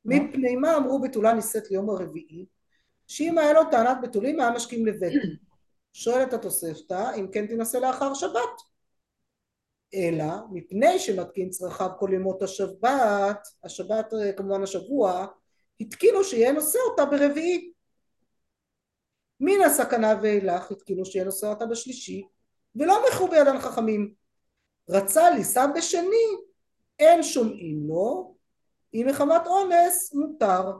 מפני מה אמרו בתולה נישאת ליום הרביעי שאם היה לו טענת בתולים היה משכים לבית שואלת התוספתא אם כן תנסה לאחר שבת. אלא מפני שמתקין צרכיו כל ימות השבת השבת אה, כמובן השבוע התקינו שיהיה נושא אותה ברביעי. מן הסכנה ואילך? התקינו שיהיה נושא אותה בשלישי. ולא מחו בידן חכמים רצה לישא בשני אין שומעים לו אם מחמת אונס מותר.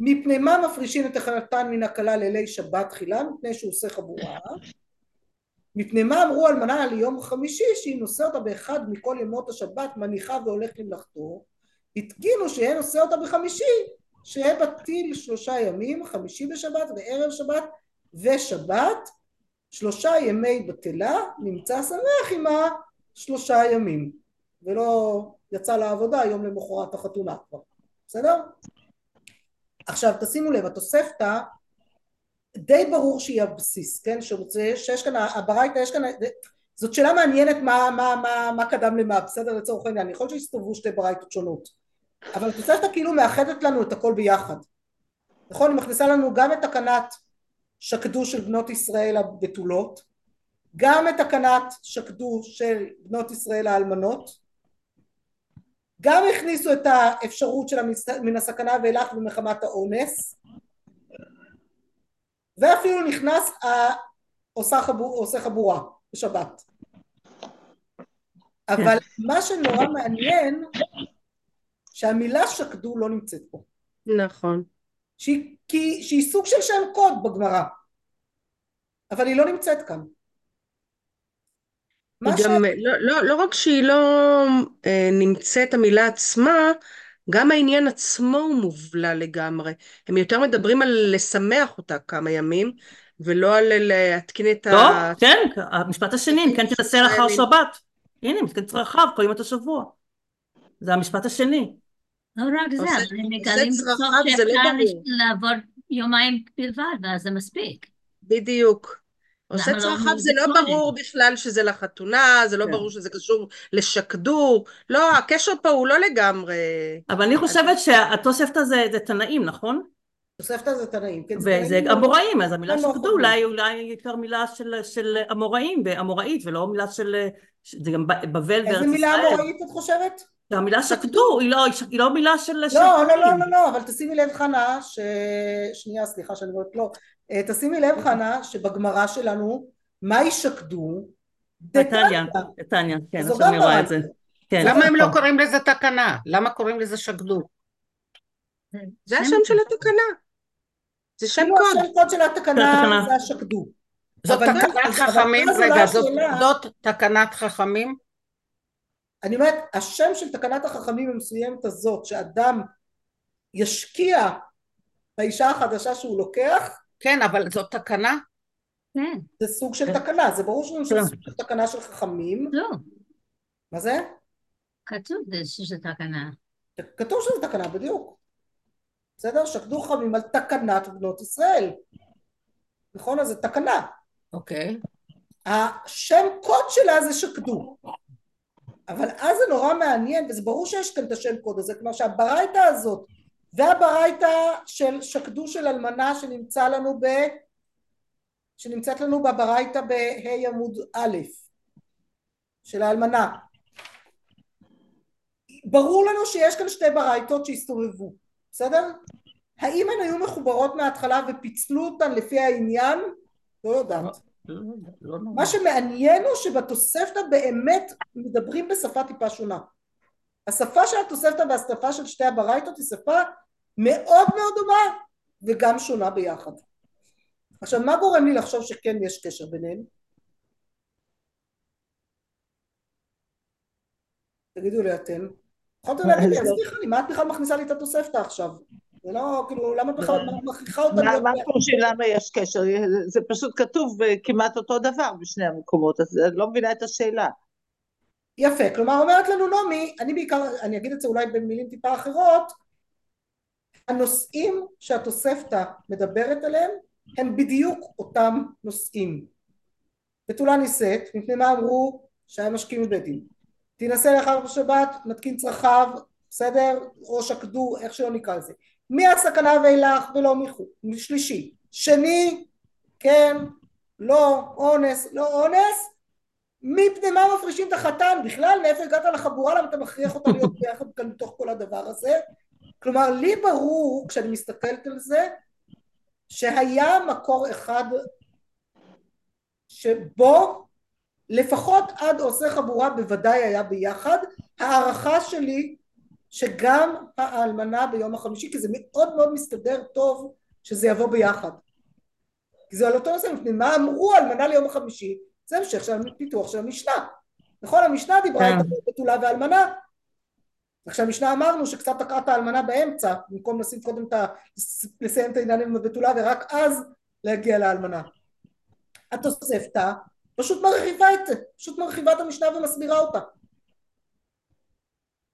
מפני מה מפרישים את החלטן מן הכלה לילי שבת תחילה? מפני שהוא עושה חבורה. מפני מה אמרו אלמנה ליום חמישי שהיא נושא אותה באחד מכל ימות השבת מניחה והולך למלאכתו? התקינו שיהיה נושא אותה בחמישי שיהיה בטיל שלושה ימים חמישי בשבת וערב שבת ושבת שלושה ימי בטלה נמצא שמח עמה שלושה ימים ולא יצא לעבודה יום למחרת החתונה כבר. בסדר? עכשיו תשימו לב התוספתא די ברור שהיא הבסיס כן? שרוצה שיש כאן הברייתא יש כאן זאת שאלה מעניינת מה, מה, מה, מה קדם למה בסדר? לצורך העניין יכול להיות שהסתובבו שתי ברייתות שונות. אבל התוספתא כאילו מאחדת לנו את הכל ביחד. נכון? היא מכניסה לנו גם את תקנת שקדו של בנות ישראל הבתולות גם את תקנת שקדו של בנות ישראל האלמנות גם הכניסו את האפשרות של מן הסכנה ואילך ומחמת האונס ואפילו נכנס העושה חבור, חבורה בשבת אבל מה שנורא מעניין שהמילה שקדו לא נמצאת פה. נכון. שהיא, כי, שהיא סוג של שם קוד בגמרא, אבל היא לא נמצאת כאן. היא גם, ש... לא, לא, לא רק שהיא לא אה, נמצאת המילה עצמה, גם העניין עצמו הוא מובלע לגמרי. הם יותר מדברים על לשמח אותה כמה ימים, ולא על להתקין את לא, ה... לא, כן, המשפט השני, אם כן תנסה לאחר שבת. הנה, מתקן צרכיו, קוראים את השבוע. זה המשפט השני. לא רק זה, אבל הם מגלים בסוף לא שאפשר לעבור יומיים בלבד, ואז זה מספיק. בדיוק. עושה לא צרכיו זה לא ברור בכלל שזה לחתונה, זה לא כן. ברור שזה קשור לשקדור, לא, הקשר פה הוא לא לגמרי... אבל אני חושבת שהתוספתא זה זה תנאים, נכון? תוספתא זה תנאים, כן, וזה. אמוראים, אז המילה לא שקדו נכון. אולי אולי יותר מילה של- של אמוראים ואמוראית, ולא מילה של... זה גם בבל איזה וארץ מילה ישראל. אמוראית את חושבת? המילה שקדו היא לא- היא לא מילה של... לא, לא, לא. לא, לא, אבל תשימי לב חנה, ש... שנייה, סליחה שאני אומרת לא, אה, תשימי לב חנה, שבגמרא שלנו, מה ישקדו? דתניא. טניה, כן, עכשיו אני רואה. את זה. כן, למה הם לא. קוראים לזה תקנה? למה קוראים לזה שקדו? זה השם של התקנה. זה שם כאילו קוד. השם קוד של התקנה. זה השקדו. זאת תקנת אבל חכמים? רגע, זאת תקנת חכמים? אני אומרת, השם של תקנת החכמים המסוימת הזאת, שאדם ישקיע באישה החדשה שהוא לוקח, כן, אבל זאת תקנה? כן, זה סוג של כן. תקנה, זה ברור שזה כן. סוג של תקנה של חכמים. לא, מה זה? כתוב זה- שזה תקנה. כתוב שזה תקנה, בדיוק. בסדר? שקדו חכמים על תקנת בנות ישראל. נכון? אז זה תקנה. אוקיי. השם קוד שלה זה שקדו. אבל אז זה נורא מעניין, וזה ברור שיש כאן את השם קוד הזה, כלומר שהברייתא הזאת והברייתא של שקדו של אלמנה שנמצא לנו ב... שנמצאת לנו בברייתא בה' עמוד א' של האלמנה. ברור לנו שיש כאן שתי ברייתות שהסתובבו, בסדר? האם הן היו מחוברות מההתחלה ופיצלו אותן לפי העניין? לא יודעת. לא, לא נורא. מה שמעניין הוא שבתוספתא באמת מדברים בשפה טיפה שונה. השפה של התוספתא והשפה של שתי הברייתות היא שפה מאוד מאוד דומה וגם שונה ביחד. עכשיו מה גורם לי לחשוב שכן יש קשר ביניהם? תגידו לי אתם. יכולתם להגיד לי, אז סליחה לי, מה את בכלל מכניסה לי את התוספתא עכשיו? זה לא, כאילו, למה את בכלל מכריחה אותה מה? פירושים למה יש קשר? זה פשוט כתוב אה, כמעט אותו דבר בשני המקומות, אז אני לא מבינה את השאלה. יפה, כלומר אומרת לנו נעמי, אני בעיקר, אני אגיד את זה אולי במילים טיפה אחרות, הנושאים שהתוספתא מדברת עליהם הם בדיוק אותם נושאים. בתולה נישאת, מפני מה אמרו? שהיה משקים מבית דין. תינשא לאחר בשבת, נתקין צרכיו, בסדר? או שקדו, איך שלא נקרא לזה. מהסכנה ואילך ולא מחוץ. שלישי. שני, כן, לא אונס, לא אונס, מפני מה מפרישים את החתן? בכלל מאיפה הגעת לחבורה? למה אתה מכריח אותה להיות ביחד כאן בתוך כל הדבר הזה? כלומר לי ברור כשאני מסתכלת על זה שהיה מקור אחד שבו לפחות עד עושה חבורה בוודאי היה ביחד. הערכה שלי שגם האלמנה ביום החמישי כי זה מאוד מאוד מסתדר טוב שזה יבוא ביחד. כי זה על אותו נושא מה אמרו אלמנה ליום החמישי זה המשך של הפיתוח של המשנה. נכון, המשנה דיברה כן. את בתולה ואלמנה. עכשיו המשנה אמרנו שקצת תקעה את האלמנה באמצע, במקום לשים קודם את ה... לסיים את העניין עם הבתולה ורק אז להגיע לאלמנה. התוספתא פשוט מרחיבה את זה, פשוט מרחיבה את המשנה ומסבירה אותה.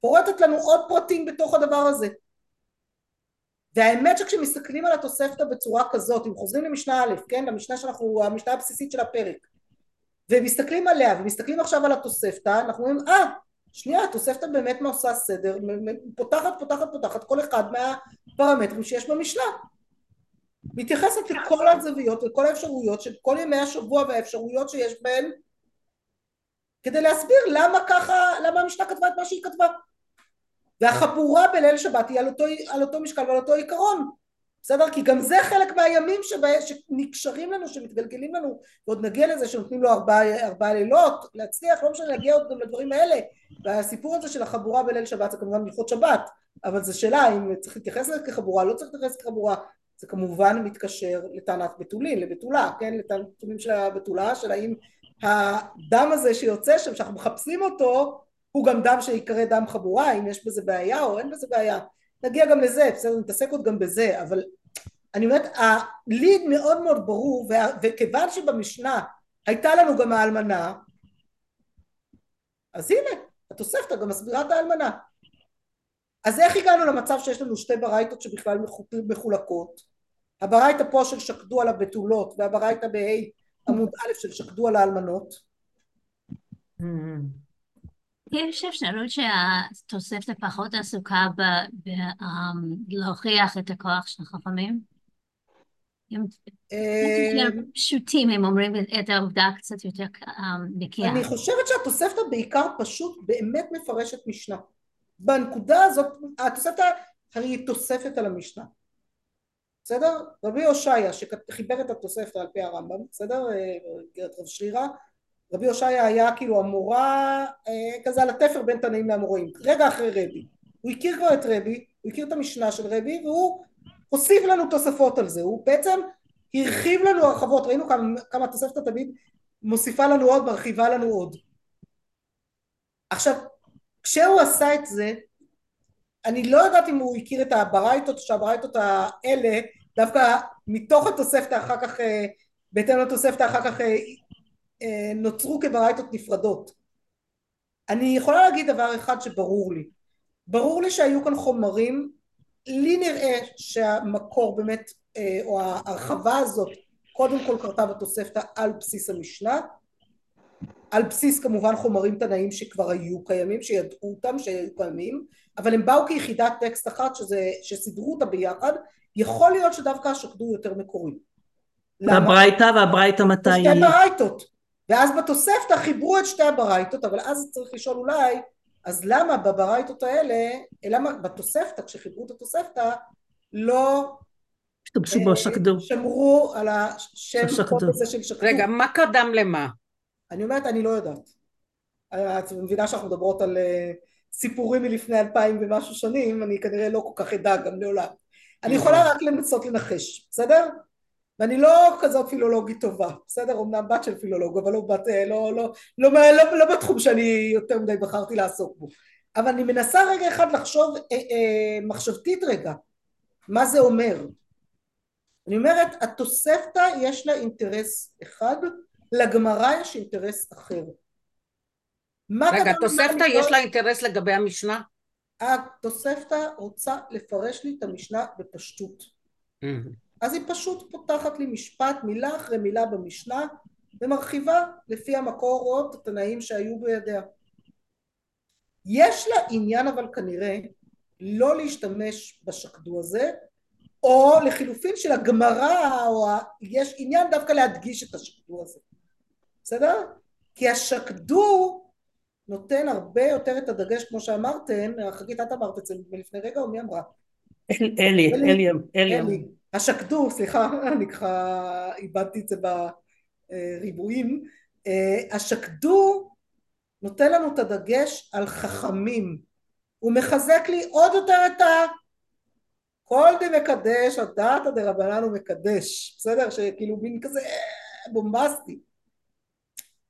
פורטת לנו עוד פרטים בתוך הדבר הזה. והאמת שכשמסתכלים על התוספתא בצורה כזאת, אם חוזרים למשנה א', כן, למשנה שאנחנו, המשנה הבסיסית של הפרק, ומסתכלים עליה ומסתכלים עכשיו על התוספתא אנחנו אומרים אה שנייה התוספתא באמת עושה סדר? פותחת פותחת פותחת כל אחד מהפרמטרים שיש במשנה. מתייחסת לכל הזוויות לכל האפשרויות של כל ימי השבוע והאפשרויות שיש בהן כדי להסביר למה ככה למה המשנה כתבה את מה שהיא כתבה. והחבורה בליל שבת היא על אותו, על אותו משקל ועל אותו עיקרון בסדר? כי גם זה חלק מהימים שבה, שנקשרים לנו, שמתגלגלים לנו, ועוד נגיע לזה שנותנים לו ארבעה, ארבעה לילות להצליח, לא משנה, להגיע עוד גם לדברים האלה. והסיפור הזה של החבורה בליל שבת זה כמובן מלכות שבת, אבל זו שאלה אם צריך להתייחס לזה כחבורה, לא צריך להתייחס כחבורה, זה כמובן מתקשר לטענת בתולין, לבתולה, כן? לטענת בתולים של הבתולה, של האם הדם הזה שיוצא שם, שאנחנו מחפשים אותו, הוא גם דם שיקרא דם חבורה, אם יש בזה בעיה או אין בזה בעיה. נגיע גם לזה, בסדר, נתעסק עוד גם בזה, אבל אני אומרת, לי מאוד מאוד ברור, וכיוון שבמשנה הייתה לנו גם האלמנה, אז הנה, התוספתא גם מסבירה את האלמנה. אז איך הגענו למצב שיש לנו שתי ברייתות שבכלל מחולקות? הברייתא פה של שקדו על הבתולות והברייתא בה' עמוד א' של שקדו על האלמנות. יש אפשרות שהתוספתא פחות עסוקה בלהוכיח את הכוח של חכמים? הם אה, פשוטים, הם אומרים את העובדה קצת יותר נקייה. אני חושבת שהתוספתא בעיקר פשוט באמת מפרשת משנה. בנקודה הזאת, התוספתא הרי היא תוספת על המשנה. בסדר? רבי הושעיה שחיבר את התוספתא על פי הרמב"ם, בסדר? גרת רב שרירא, רבי הושעיה היה כאילו המורה אה, כזה על התפר בין תנאים לאמוראים, רגע אחרי רבי. הוא הכיר כבר את רבי, הוא הכיר את המשנה של רבי והוא הוסיף לנו תוספות על זה, הוא בעצם הרחיב לנו הרחבות, ראינו כמה, כמה תוספתא תמיד מוסיפה לנו עוד, מרחיבה לנו עוד. עכשיו, כשהוא עשה את זה, אני לא יודעת אם הוא הכיר את הברייתות, שהברייתות האלה, דווקא מתוך התוספתא אחר כך, אה, בהתאם לתוספתא אחר כך אה, נוצרו כברייתות נפרדות. אני יכולה להגיד דבר אחד שברור לי. ברור לי שהיו כאן חומרים, לי נראה שהמקור באמת, או ההרחבה הזאת, קודם כל קרתה בתוספתא על בסיס המשנה, על בסיס כמובן חומרים תנאיים שכבר היו קיימים, שידעו אותם שהיו קיימים, אבל הם באו כיחידת טקסט אחת שזה, שסידרו אותה ביחד, יכול להיות שדווקא השקדו יותר מקורי. והברייתא והברייתא מתי היא? שתי ברייתות. ואז בתוספתא חיברו את שתי הברייתות, אבל אז צריך לשאול אולי, אז למה בברייתות האלה, למה בתוספתא, כשחיברו את התוספתא, לא השתמשו בשקדו. שמרו על השם הזה של שקדו. רגע, מה קדם למה? אני אומרת, אני לא יודעת. את מבינה שאנחנו מדברות על אה, סיפורים מלפני אלפיים ומשהו שנים, אני כנראה לא כל כך אדע גם לעולם. אני יכולה רק לנסות לנחש, בסדר? ואני לא כזאת פילולוגית טובה, בסדר? אמנם בת של פילולוג, אבל לא, בת, אה, לא, לא, לא, לא, לא, לא בתחום שאני יותר מדי בחרתי לעסוק בו. אבל אני מנסה רגע אחד לחשוב אה, אה, מחשבתית רגע, מה זה אומר? אני אומרת, התוספתא יש לה אינטרס אחד, לגמרא יש אינטרס אחר. רגע, התוספתא יש לה אינטרס לגבי המשנה? התוספתא רוצה לפרש לי את המשנה בפשטות. אז היא פשוט פותחת לי משפט מילה אחרי מילה במשנה ומרחיבה לפי המקור עוד התנאים שהיו בידיה. יש לה עניין אבל כנראה לא להשתמש בשקדו הזה או לחילופין של הגמרא או ה... יש עניין דווקא להדגיש את השקדו הזה בסדר? כי השקדו נותן הרבה יותר את הדגש כמו שאמרתם, חגית את אמרת את זה לפני רגע או מי אמרה? אלי, אלי, אלי. השקדו, סליחה, אני ככה איבדתי את זה בריבועים, השקדו נותן לנו את הדגש על חכמים, הוא מחזק לי עוד יותר את ה... כל די מקדש, הדעתא דרבנן הוא מקדש, בסדר? שכאילו מין כזה בומבסטי.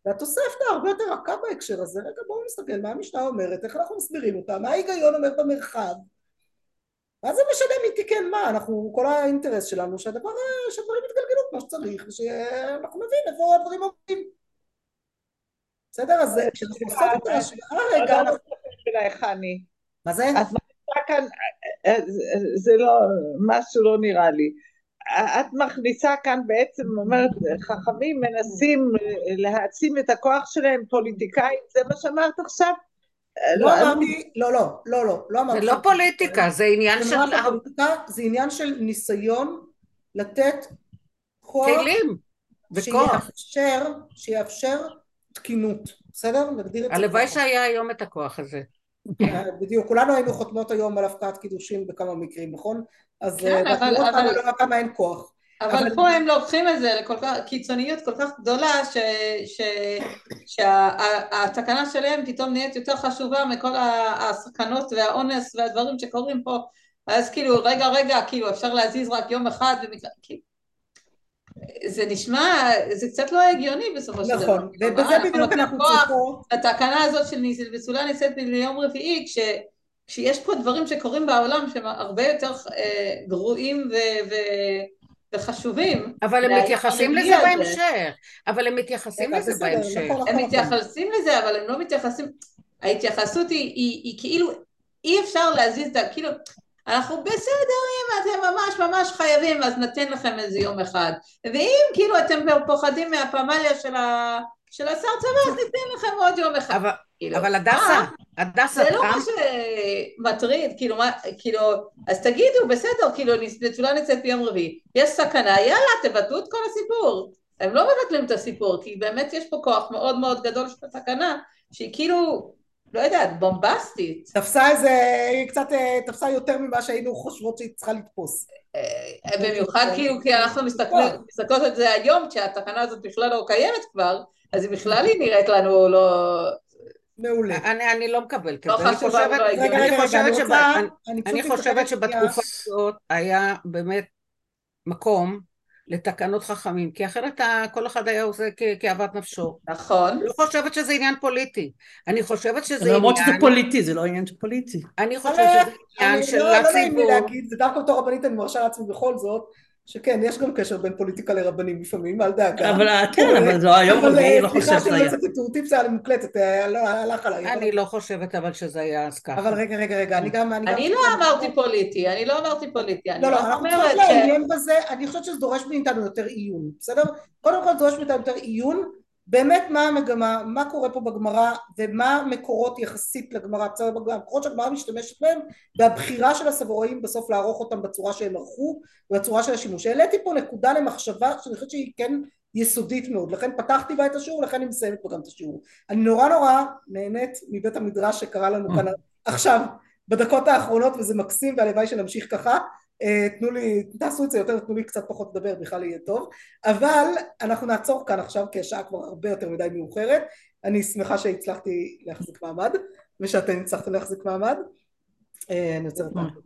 והתוספתא הרבה יותר רכה בהקשר הזה, רגע בואו נסתכל מה המשנה אומרת, איך אנחנו מסבירים אותה, מה ההיגיון אומר במרחב, מה זה משנה מי תיקן מה, אנחנו, כל האינטרס שלנו שהדבר, שהדברים יתגלגלו כמו שצריך, שאנחנו נבין איפה הדברים עובדים. בסדר? אז כשאנחנו עושים את ההשוואה רגע, אנחנו... מה זה? אז מה כאן, זה לא, משהו לא נראה לי. את מכניסה כאן בעצם, אומרת, חכמים מנסים להעצים את הכוח שלהם, פוליטיקאים, זה מה שאמרת עכשיו? לא אמרתי, לא, לא, לא, לא, לא אמרתי. זה לא פוליטיקה, זה עניין של... זה עניין של ניסיון לתת כוח... כלים וכוח. שיאפשר תקינות, בסדר? נגדיר את זה. הלוואי שהיה היום את הכוח הזה. בדיוק, כולנו היינו חותמות היום על הפקעת קידושים בכמה מקרים, נכון? אז כן, אה, כמה אבל- לא- כמה אין כוח. אבל אבל- פה הם לוקחים את זה לכל כך, קיצוניות כל כך גדולה ש, ש, שהתקנה שלהם פתאום נהיית יותר חשובה מכל הסכנות והאונס והדברים שקורים פה אז כאילו רגע רגע כאילו אפשר להזיז רק יום אחד במקרה, כאילו, זה נשמע, זה קצת לא הגיוני בסופו של דבר. נכון, כאילו, מה, ובזה בדיוק אנחנו צריכות, התקנה הזאת של ניסולה נישאת ליום רביעי, כש, כשיש פה דברים שקורים בעולם שהם הרבה יותר אה, גרועים ו, ו, וחשובים. אבל הם מתייחסים לזה הזה. בהמשך. אבל הם מתייחסים רגע, לזה בסדר, בהמשך. נכון, הם נכון. מתייחסים לזה, אבל הם לא מתייחסים... ההתייחסות היא, היא, היא כאילו, אי אפשר להזיז את ה... כאילו, אנחנו בסדר, אם אתם ממש ממש חייבים, אז ניתן לכם איזה יום אחד. ואם כאילו אתם פוחדים מהפמליה של, ה, של השר צבא, אז ניתן לכם עוד יום אחד. אבל- כאילו, אבל הדסה, מה? הדסה, זה לא מה טראמפ, שמטריד, כאילו, מה, כאילו, אז תגידו, בסדר, כאילו, נצולה נצאת ביום רביעי, יש סכנה, יאללה, תבטלו את כל הסיפור. הם לא מבטלים את הסיפור, כי באמת יש פה כוח מאוד מאוד גדול של התקנה, שהיא כאילו, לא יודעת, בומבסטית. תפסה איזה, היא קצת אה, תפסה יותר ממה שהיינו חושבות שהיא צריכה לתפוס. אה, במיוחד כאילו, כי אנחנו מסתכלים, מסתכלות על זה היום, כשהתקנה הזאת בכלל לא קיימת כבר, אז היא בכלל היא נראית לנו לא... מעולה. אני אני לא מקבלת את לא זה. אני חושבת- רגע, הגיונית. אני רגע, רגע, חושבת אני שב- רוצה, אני- אני חושבת שבתקופה. הזאת היה באמת מקום לתקנות חכמים, כי אחרת כל אחד היה עושה כאוות נפשו. נכון. אני לא חושבת שזה עניין פוליטי. אני חושבת שזה למרות שזה עניין... פוליטי, זה לא עניין של פוליטי. אני חושבת אבל שזה עניין אני של לא, לא נעים לי הציבור. להגיד, ודווקא בתור רבנית אני מרשה לעצמי בכל זאת, שכן, יש גם קשר בין פוליטיקה לרבנים לפעמים, אל דאגה. אבל כן, אבל זה היום אבל, אה, לא חושב סליחה שזה שלא היה. יצאתי טורטיפס היה לי מוקלטת, אה, לא, הלך עליי. אבל- אני לא חושבת אבל שזה היה אז ככה. אבל רגע, רגע, רגע, אני גם... אני לא אמרתי פוליטי, אני לא אמרתי פוליטי, אני לא, לא, אנחנו ש... לעיין בזה, אני חושבת שזה דורש מאיתנו יותר עיון, בסדר? קודם כל זה דורש מאיתנו יותר עיון, באמת מה המגמה, מה קורה פה בגמרא, ומה המקורות יחסית לגמרא, בסדר? המקורות שהגמרא משתמשת בהם, והבחירה של הסבוראים בסוף לערוך אותם בצורה שהם ערכו, ובצורה של השימוש. העליתי פה נקודה למחשבה שאני חושבת שהיא כן יסודית מאוד, לכן פתחתי בה את השיעור, לכן אני מסיימת פה גם את השיעור. אני נורא נורא נהנית מבית המדרש שקרה לנו כאן עכשיו, בדקות האחרונות, וזה מקסים, והלוואי שנמשיך ככה. אה, תנו לי, תעשו את זה יותר, תנו לי קצת פחות לדבר, בכלל יהיה טוב. אבל אנחנו נעצור כאן עכשיו, כי השעה כבר הרבה יותר מדי מאוחרת. אני שמחה שהצלחתי להחזיק מעמד, ושאתם הצלחתם להחזיק מעמד. אה, אני עוצרת.